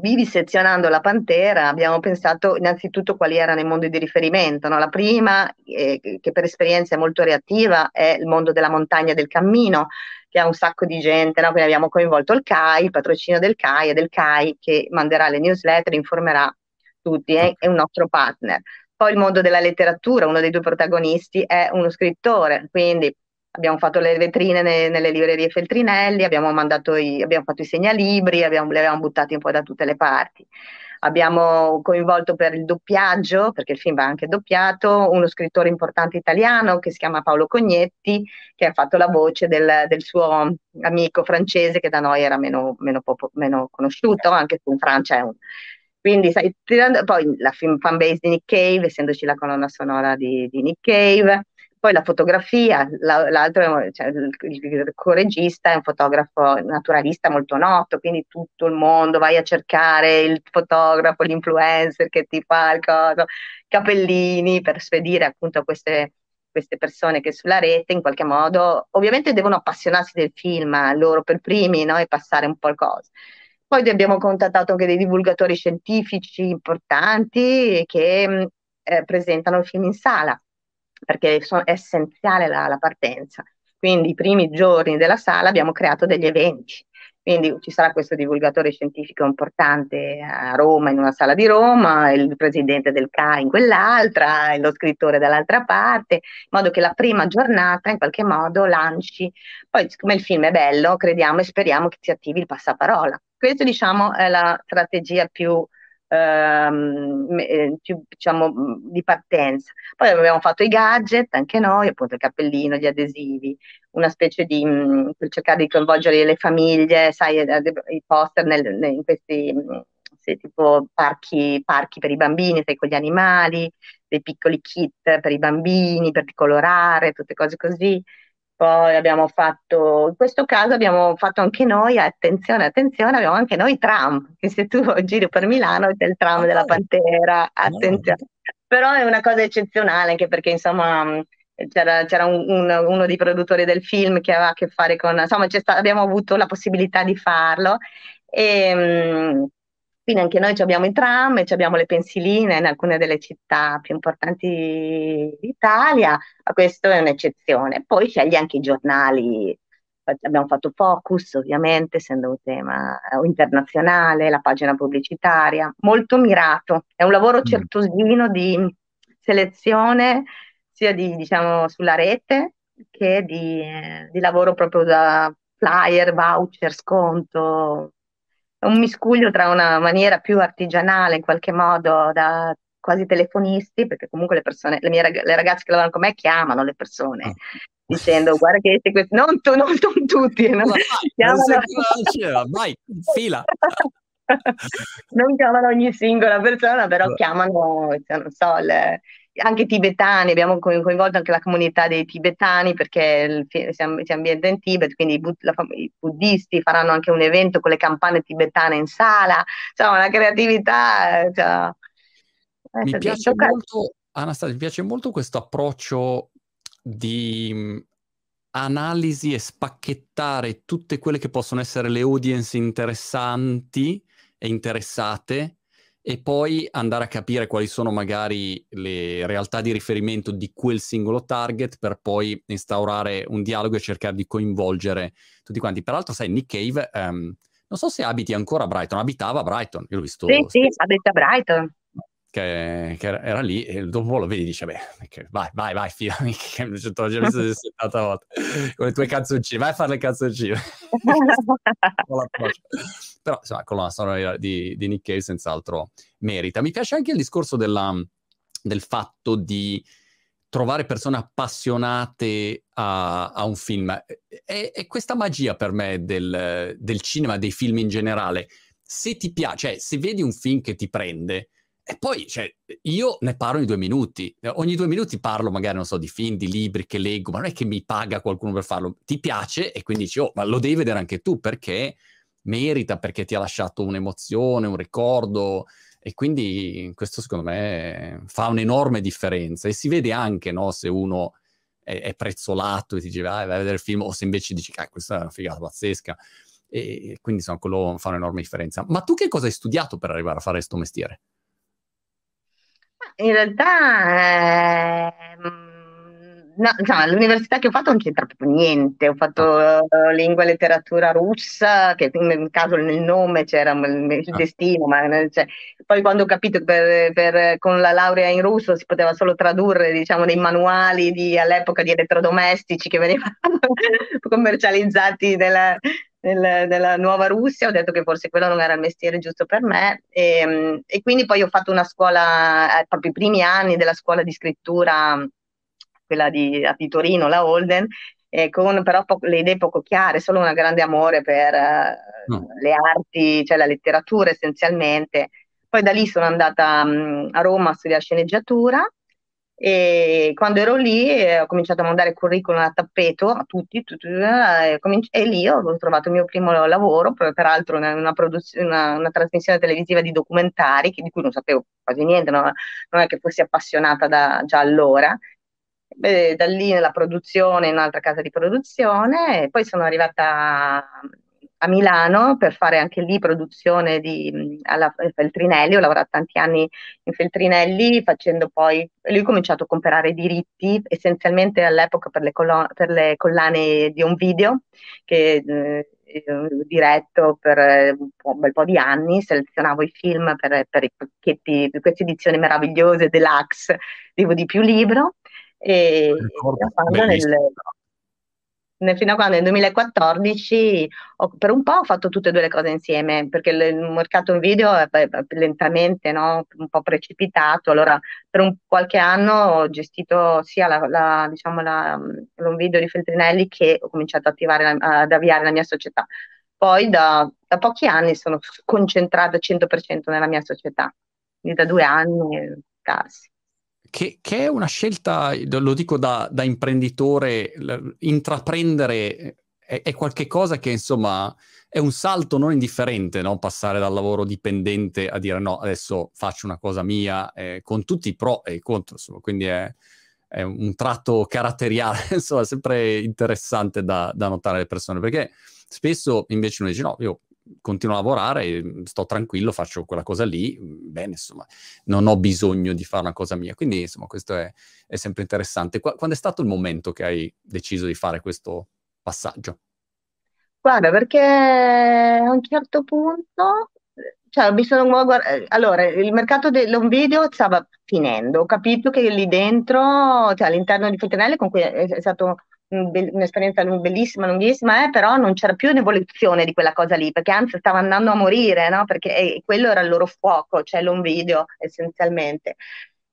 vivisezionando la Pantera abbiamo pensato innanzitutto quali erano i mondi di riferimento. No? La prima, eh, che per esperienza è molto reattiva, è il mondo della montagna del cammino, che ha un sacco di gente, no? quindi abbiamo coinvolto il CAI, il patrocinio del CAI e del CAI che manderà le newsletter, informerà tutti, è, è un nostro partner. Poi il mondo della letteratura, uno dei due protagonisti è uno scrittore, quindi abbiamo fatto le vetrine ne, nelle librerie Feltrinelli, abbiamo, i, abbiamo fatto i segnalibri, abbiamo, li abbiamo buttati un po' da tutte le parti. Abbiamo coinvolto per il doppiaggio, perché il film va anche doppiato, uno scrittore importante italiano che si chiama Paolo Cognetti, che ha fatto la voce del, del suo amico francese che da noi era meno, meno, meno conosciuto, anche se in Francia è un... Quindi, sai, tirando, poi la film fan base di Nick Cave, essendoci la colonna sonora di, di Nick Cave, poi la fotografia, la, l'altro, cioè, il, il co-regista è un fotografo naturalista molto noto, quindi tutto il mondo vai a cercare il fotografo, l'influencer che ti fa il coso, capellini per spedire appunto queste, queste persone che sulla rete in qualche modo ovviamente devono appassionarsi del film loro per primi no? e passare un po' il coso. Poi abbiamo contattato anche dei divulgatori scientifici importanti che eh, presentano il film in sala perché è essenziale la, la partenza. Quindi i primi giorni della sala abbiamo creato degli eventi Quindi ci sarà questo divulgatore scientifico importante a Roma, in una sala di Roma, il presidente del CA in quell'altra, lo scrittore dall'altra parte, in modo che la prima giornata in qualche modo lanci. Poi, siccome il film è bello, crediamo e speriamo che si attivi il passaparola. Questa, diciamo, è la strategia più ehm, eh, più, diciamo, di partenza. Poi abbiamo fatto i gadget, anche noi, appunto il cappellino, gli adesivi, una specie di, mh, per cercare di coinvolgere le famiglie, sai, i poster nel, in questi sì, tipo parchi, parchi per i bambini, sai, con gli animali, dei piccoli kit per i bambini, per colorare, tutte cose così. Poi abbiamo fatto, in questo caso abbiamo fatto anche noi, attenzione, attenzione, abbiamo anche noi tram, che se tu [laughs] giri per Milano c'è il tram della Pantera, attenzione. Però è una cosa eccezionale anche perché insomma c'era, c'era un, un, uno dei produttori del film che aveva a che fare con, insomma abbiamo avuto la possibilità di farlo e, mm, quindi anche noi abbiamo i tram abbiamo le pensiline in alcune delle città più importanti d'Italia, ma questo è un'eccezione. Poi scegli anche i giornali, abbiamo fatto Focus ovviamente, essendo un tema internazionale, la pagina pubblicitaria, molto mirato. È un lavoro mm. certosino di selezione sia di, diciamo, sulla rete che di, di lavoro proprio da flyer, voucher, sconto, un miscuglio tra una maniera più artigianale in qualche modo da quasi telefonisti, perché comunque le persone, le mie rag- le ragazze che lavorano con me chiamano le persone oh. dicendo guarda che questi, non, tu, non, non tutti, no? [laughs] chiamano... vai, fila. [laughs] non chiamano ogni singola persona, però chiamano, non so, le, anche tibetani, abbiamo coinvolto anche la comunità dei tibetani perché si ambienta in Tibet, quindi i, bud- la, i, buddisti faranno anche un evento con le campane tibetane in sala, insomma una creatività. Cioè, mi piace molto, Anastasia, mi piace molto questo approccio di analisi e spacchettare tutte quelle che possono essere le audience interessanti e interessate e poi andare a capire quali sono magari le realtà di riferimento di quel singolo target per poi instaurare un dialogo e cercare di coinvolgere tutti quanti. Peraltro, sai, Nick Cave, um, non so se abiti ancora a Brighton, abitava a Brighton, io l'ho visto. Sì, sì, abita a Brighton che, che, era lì e dopo lo vedi e dice, beh, vai, vai, vai, fidami, che l'ho già visto 70 volte, con le tue canzoncine, vai a fare le canzoncine. [laughs] [laughs] Però, insomma, con la storia di, di Nick Cave senz'altro merita. Mi piace anche il discorso della, del fatto di trovare persone appassionate a, a un film. È, è, questa magia per me del, del cinema, dei film in generale. Se ti piace, cioè, se vedi un film che ti prende, e poi, cioè, io ne parlo in due minuti. Ogni due minuti parlo magari, non so, di film, di libri che leggo, ma non è che mi paga qualcuno per farlo. Ti piace e quindi dici, oh, ma lo devi vedere anche tu perché merita, perché ti ha lasciato un'emozione, un ricordo. E quindi questo secondo me fa un'enorme differenza. E si vede anche, no, se uno è, è prezzolato e ti dice, vai, vai a vedere il film, o se invece dici, ah, questa è una figata pazzesca. E quindi, insomma, quello fa un'enorme differenza. Ma tu che cosa hai studiato per arrivare a fare questo mestiere? In realtà, ehm, no, insomma, l'università che ho fatto non c'entra proprio niente. Ho fatto uh, lingua e letteratura russa, che nel caso nel nome c'era il, il ah. destino, ma cioè, poi quando ho capito che per, per, con la laurea in russo si poteva solo tradurre, diciamo, dei manuali di, all'epoca di elettrodomestici che venivano [laughs] commercializzati nella, nel, nella nuova Russia, ho detto che forse quello non era il mestiere giusto per me e, ehm, e quindi poi ho fatto una scuola, eh, proprio i primi anni della scuola di scrittura, quella di, di Torino, la Holden, eh, con però po- le idee poco chiare, solo un grande amore per eh, no. le arti, cioè la letteratura essenzialmente. Poi da lì sono andata mh, a Roma a studiare sceneggiatura e quando ero lì eh, ho cominciato a mandare curriculum a tappeto a tutti, tutti eh, cominci- e lì ho trovato il mio primo lavoro, peraltro una, una, produz- una, una trasmissione televisiva di documentari che, di cui non sapevo quasi niente, no? non è che fossi appassionata da, già allora. Beh, da lì nella produzione, in un'altra casa di produzione, e poi sono arrivata a Milano per fare anche lì produzione di alla Feltrinelli, ho lavorato tanti anni in Feltrinelli facendo poi, lui ha cominciato a comprare diritti essenzialmente all'epoca per le, collo- per le collane di un video che eh, eh, diretto per eh, un, un, bel po' di anni, selezionavo i film per, per i pacchetti, queste edizioni meravigliose deluxe, DVD più libro. E, e nel, fino a quando nel 2014 ho, per un po' ho fatto tutte e due le cose insieme, perché il, il mercato video è, è lentamente no? un po' precipitato, allora per un, qualche anno ho gestito sia la, la, diciamo la, l'on video di Feltrinelli che ho cominciato attivare, ad avviare la mia società. Poi da, da pochi anni sono concentrata 100% nella mia società, quindi da due anni scarsi che, che, è una scelta, lo dico da, da imprenditore, intraprendere è, è qualcosa che insomma è un salto non indifferente, no? passare dal lavoro dipendente a dire no, adesso faccio una cosa mia, eh, con tutti i pro e i contro, insomma, quindi è, è un tratto caratteriale, [laughs] insomma, sempre interessante da, da notare le persone, perché spesso invece uno dice no, io continuo a lavorare, mhmm, sto tranquillo, faccio quella cosa lì, mhmm, bene, insomma, non ho bisogno di fare una cosa mia. Quindi, insomma, questo è, è sempre interessante. Qu- quando è stato il momento che hai deciso di fare questo passaggio? Guarda, perché a un certo punto, cioè, mi sono guarda- allora, il mercato dell'home video stava finendo, ho capito che lì dentro, cioè all'interno di Fontenelle, con cui è stato un'esperienza bellissima, lunghissima, eh, però non c'era più un'evoluzione di quella cosa lì, perché anzi stava andando a morire, no? Perché quello era il loro fuoco, cioè l'on video essenzialmente.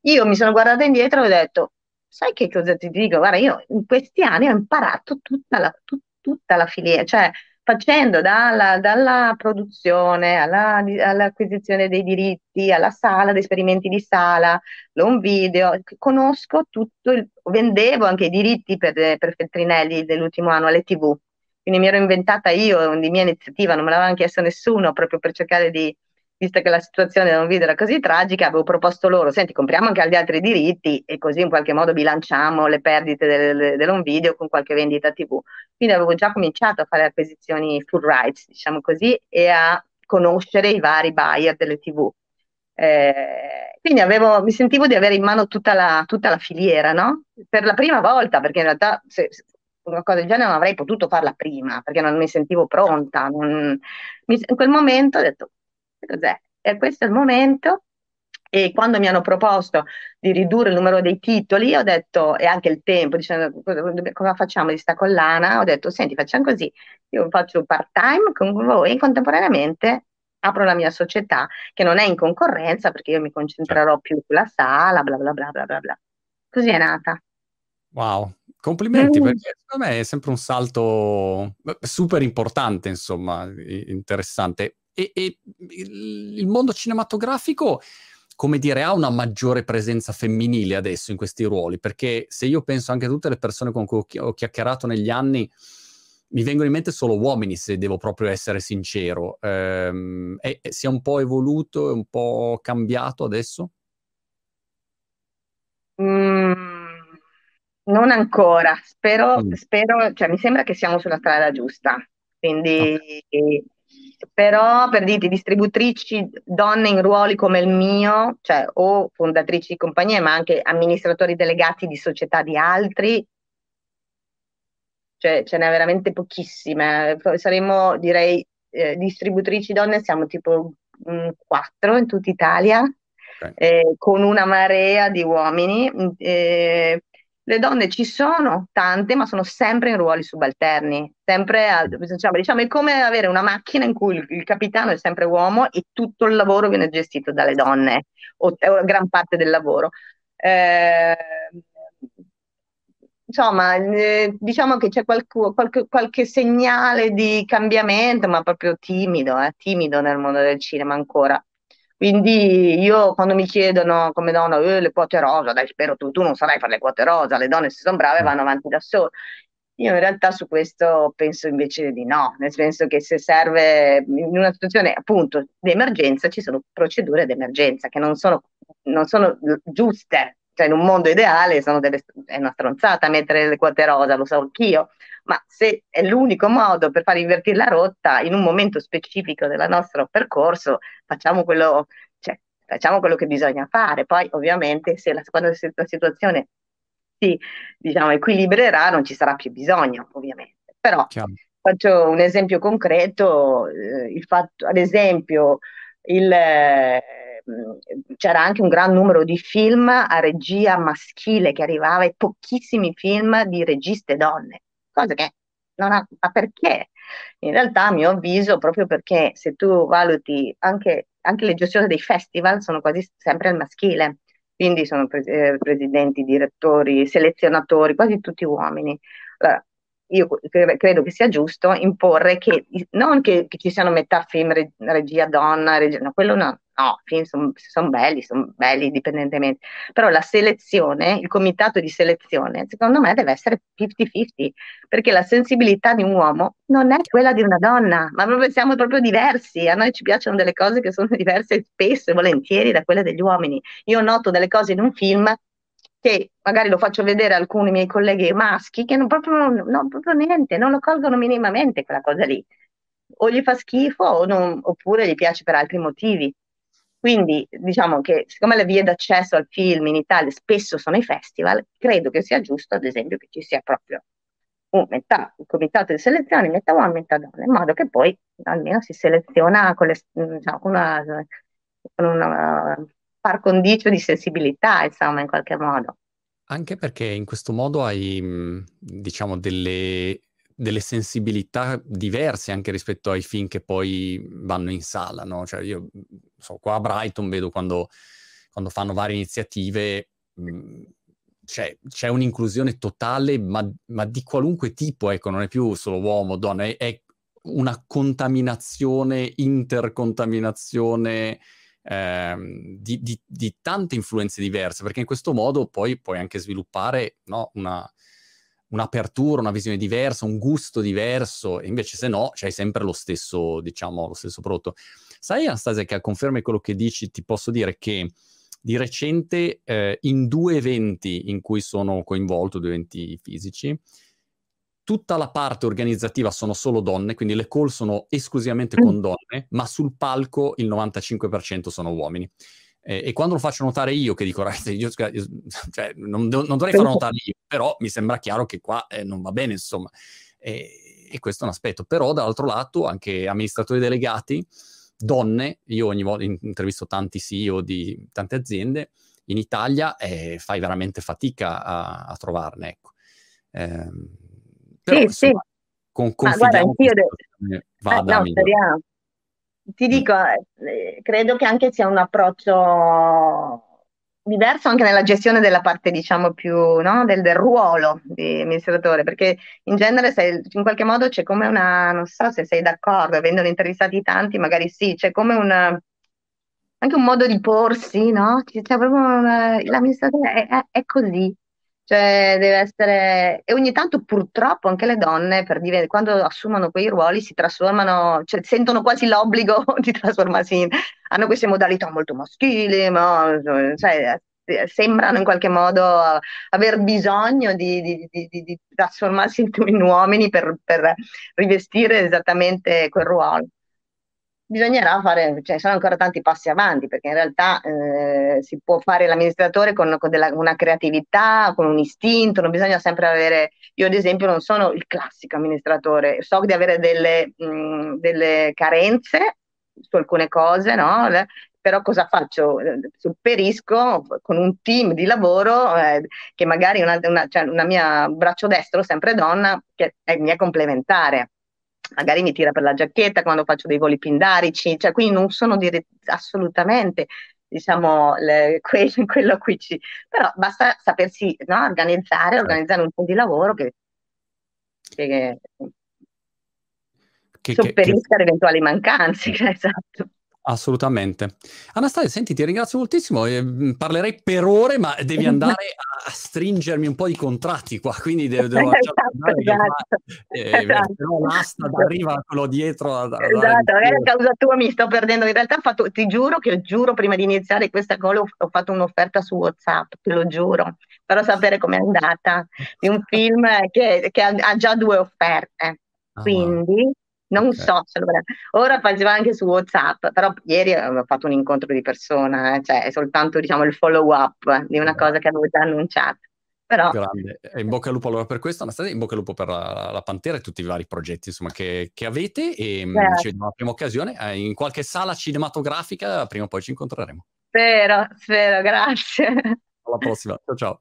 Io mi sono guardata indietro e ho detto, sai che cosa ti dico? Guarda, io in questi anni ho imparato tutta la, tut, tutta la filiera, cioè facendo dalla, dalla produzione alla, all'acquisizione dei diritti, alla sala, di esperimenti di sala, l'home video, conosco tutto, il, vendevo anche i diritti per, per Feltrinelli dell'ultimo anno alle tv, quindi mi ero inventata io di mia iniziativa, non me l'aveva chiesto nessuno, proprio per cercare di visto che la situazione da un video era così tragica, avevo proposto loro, senti, compriamo anche gli altri diritti e così in qualche modo bilanciamo le perdite del, dell'on video con qualche vendita TV. Quindi avevo già cominciato a fare acquisizioni full rights, diciamo così, e a conoscere i vari buyer delle TV. Eh, quindi avevo, mi sentivo di avere in mano tutta la, tutta la, filiera, no? Per la prima volta, perché in realtà se, se una cosa del genere non avrei potuto farla prima, perché non mi sentivo pronta. Non, mi, in quel momento ho detto, cos'è? E questo è il momento. E quando mi hanno proposto di ridurre il numero dei titoli, ho detto, e anche il tempo, dicendo cosa facciamo di sta collana, ho detto, senti, facciamo così, io faccio part time con voi e contemporaneamente apro la mia società, che non è in concorrenza perché io mi concentrerò più sulla sala, bla bla bla bla bla bla. Così è nata. Wow, complimenti, mm. perché secondo me è sempre un salto super importante, insomma, interessante e, e il mondo cinematografico come dire, ha una maggiore presenza femminile adesso in questi ruoli, perché se io penso anche a tutte le persone con cui ho chiacchierato negli anni, mi vengono in mente solo uomini, se devo proprio essere sincero. Ehm, è, è, si è un po' evoluto, è un po' cambiato adesso? Mm, non ancora, spero, mm. spero, cioè mi sembra che siamo sulla strada giusta, quindi okay però per dirti distributrici donne in ruoli come il mio, cioè o fondatrici di compagnie, ma anche amministratori delegati di società di altri, cioè ce n'è veramente pochissime. Saremo, direi, eh, distributrici donne, siamo tipo mh, quattro in tutta Italia, okay. eh, con una marea di uomini. Eh, le donne ci sono tante, ma sono sempre in ruoli subalterni, sempre a, diciamo, diciamo, è come avere una macchina in cui il, il, capitano è sempre uomo e tutto il lavoro viene gestito dalle donne, o, o gran parte del lavoro. Eh, insomma, eh, diciamo che c'è qualche, qualche, qualche, segnale di cambiamento, ma proprio timido, eh, timido nel mondo del cinema ancora. Quindi io quando mi chiedono come donna eh, le quote rosa, dai spero tu, tu non sarai per le quote rosa, le donne se sono brave mm. vanno avanti da sole. Io in realtà su questo penso invece di no, nel senso che se serve in una situazione appunto di emergenza ci sono procedure d'emergenza che non sono, non sono giuste, cioè in un mondo ideale delle, è una stronzata mettere le quote rosa, lo so anch'io, ma se è l'unico modo per far invertire la rotta in un momento specifico del nostro percorso, facciamo quello, cioè, facciamo quello che bisogna fare. Poi ovviamente se la, quando la situazione si diciamo, equilibrerà non ci sarà più bisogno, ovviamente. Però faccio un esempio concreto, eh, il fatto, ad esempio, il, eh, c'era anche un gran numero di film a regia maschile che arrivava e pochissimi film di registe donne, cosa che non ha, ma perché? In realtà, a mio avviso, proprio perché se tu valuti anche, anche le gestioni dei festival sono quasi sempre al maschile, quindi sono pre- eh, presidenti, direttori, selezionatori, quasi tutti uomini. Allora, io credo che sia giusto imporre che non che, che ci siano metà film regia donna, regia, no, quello no, no, film sono son belli, sono belli indipendentemente, però la selezione, il comitato di selezione, secondo me deve essere 50-50, perché la sensibilità di un uomo non è quella di una donna, ma proprio siamo proprio diversi, a noi ci piacciono delle cose che sono [laughs] diverse spesso e volentieri da quelle degli uomini. Io noto delle cose in un film che magari lo faccio vedere a alcuni miei colleghi maschi che non proprio, no, proprio niente, non lo colgono minimamente quella cosa lì. O gli fa schifo o non, oppure gli piace per altri motivi. Quindi diciamo che siccome le vie d'accesso al film in Italia spesso sono i festival, credo che sia giusto, ad esempio, che ci sia proprio un, metà, un comitato di selezione, metà uomo, metà donna, in modo che poi almeno si seleziona con, le, diciamo, con una, con una par condicio di sensibilità, insomma, in qualche modo. Anche perché in questo modo hai, diciamo, delle, delle sensibilità diverse anche rispetto ai film che poi vanno in sala, no? Cioè io, so, qua a Brighton vedo quando, quando fanno varie iniziative, mhmm, c'è, c'è, un'inclusione totale, ma, ma, di qualunque tipo, ecco, non è più solo uomo, donna, è, è una contaminazione, intercontaminazione ehm, di, di, di, tante influenze diverse, perché in questo modo poi puoi anche sviluppare no, una, un'apertura, una visione diversa, un gusto diverso, e invece se no c'hai sempre lo stesso, diciamo, lo stesso prodotto. Sai Anastasia che a conferma quello che dici ti posso dire che di recente eh, in due eventi in cui sono coinvolto, due eventi fisici, tutta la parte organizzativa sono solo donne, quindi le call sono esclusivamente con mm. donne, ma sul palco il 95% sono uomini. Eh, e quando lo faccio notare io, che dico, io, [laughs] cioè, non, non, dovrei farlo notare io, però mi sembra chiaro che qua eh, non va bene, insomma. E, e, questo è un aspetto. Però, dall'altro lato, anche amministratori delegati, donne, io ogni volta intervisto tanti CEO di tante aziende, in Italia eh, fai veramente fatica a, a trovarne, ecco. Eh, però, sì, insomma, sì. Con, confidiamo Ma guarda, de- vada eh, no, Ti mm. dico, eh, credo che anche sia un approccio diverso anche nella gestione della parte, diciamo, più no? del, del, ruolo di amministratore, perché in genere sei, in qualche modo c'è come una, non so se sei d'accordo, avendone intervistati tanti, magari sì, c'è come un, anche un modo di porsi, no? C'è proprio una, l'amministratore è, è, è così, cioè, deve essere... E ogni tanto purtroppo anche le donne, per dire, quando assumono quei ruoli, si trasformano, cioè sentono quasi l'obbligo [laughs] di trasformarsi in... hanno queste modalità molto maschili, ma cioè, sembrano in qualche modo aver bisogno di, di, di, di trasformarsi in, uomini per, per rivestire esattamente quel ruolo bisognerà fare, cioè sono ancora tanti passi avanti perché in realtà eh, si può fare l'amministratore con, con della, una creatività, con un istinto, non bisogna sempre avere, io ad esempio non sono il classico amministratore, so di avere delle, mh, delle carenze su alcune cose, no? però cosa faccio? Superisco con un team di lavoro eh, che magari una, una, cioè una mia braccio destro, sempre donna, che è mia complementare magari mi tira per la giacchetta quando faccio dei voli pindarici, cioè quindi non sono dire- assolutamente diciamo le, que- [laughs] quello a cui ci... però basta sapersi no, organizzare, certo. organizzare un po' di lavoro che, che, che sopperisca ad eventuali mancanze, [laughs] esatto. Assolutamente. Anastasia, senti, ti ringrazio moltissimo. Eh, parlerei per ore, ma devi [laughs] andare a stringermi un po' di contratti qua, quindi devo, devo esatto, esatto, eh, esatto. l'asta arriva quello dietro. A, a esatto, magari a causa tua mi sto perdendo. In realtà fatto, ti giuro che giuro prima di iniziare questa call ho, ho fatto un'offerta su WhatsApp, te lo giuro, però sapere com'è andata, di un film che, che ha, ha, già due offerte. Ah, quindi non okay. so se lo. Ora faceva anche su WhatsApp, però ieri avevo fatto un incontro di persona, eh, cioè è soltanto diciamo il follow up di una cosa che avevo già annunciato. Però... Grande. in bocca al lupo allora per questo, Anastasia, in bocca al lupo per la, la Pantera e tutti i vari progetti insomma, che, che avete e mm, ci vediamo alla prima occasione eh, in qualche sala cinematografica, prima o poi ci incontreremo. Spero, spero, grazie. Alla prossima, ciao ciao.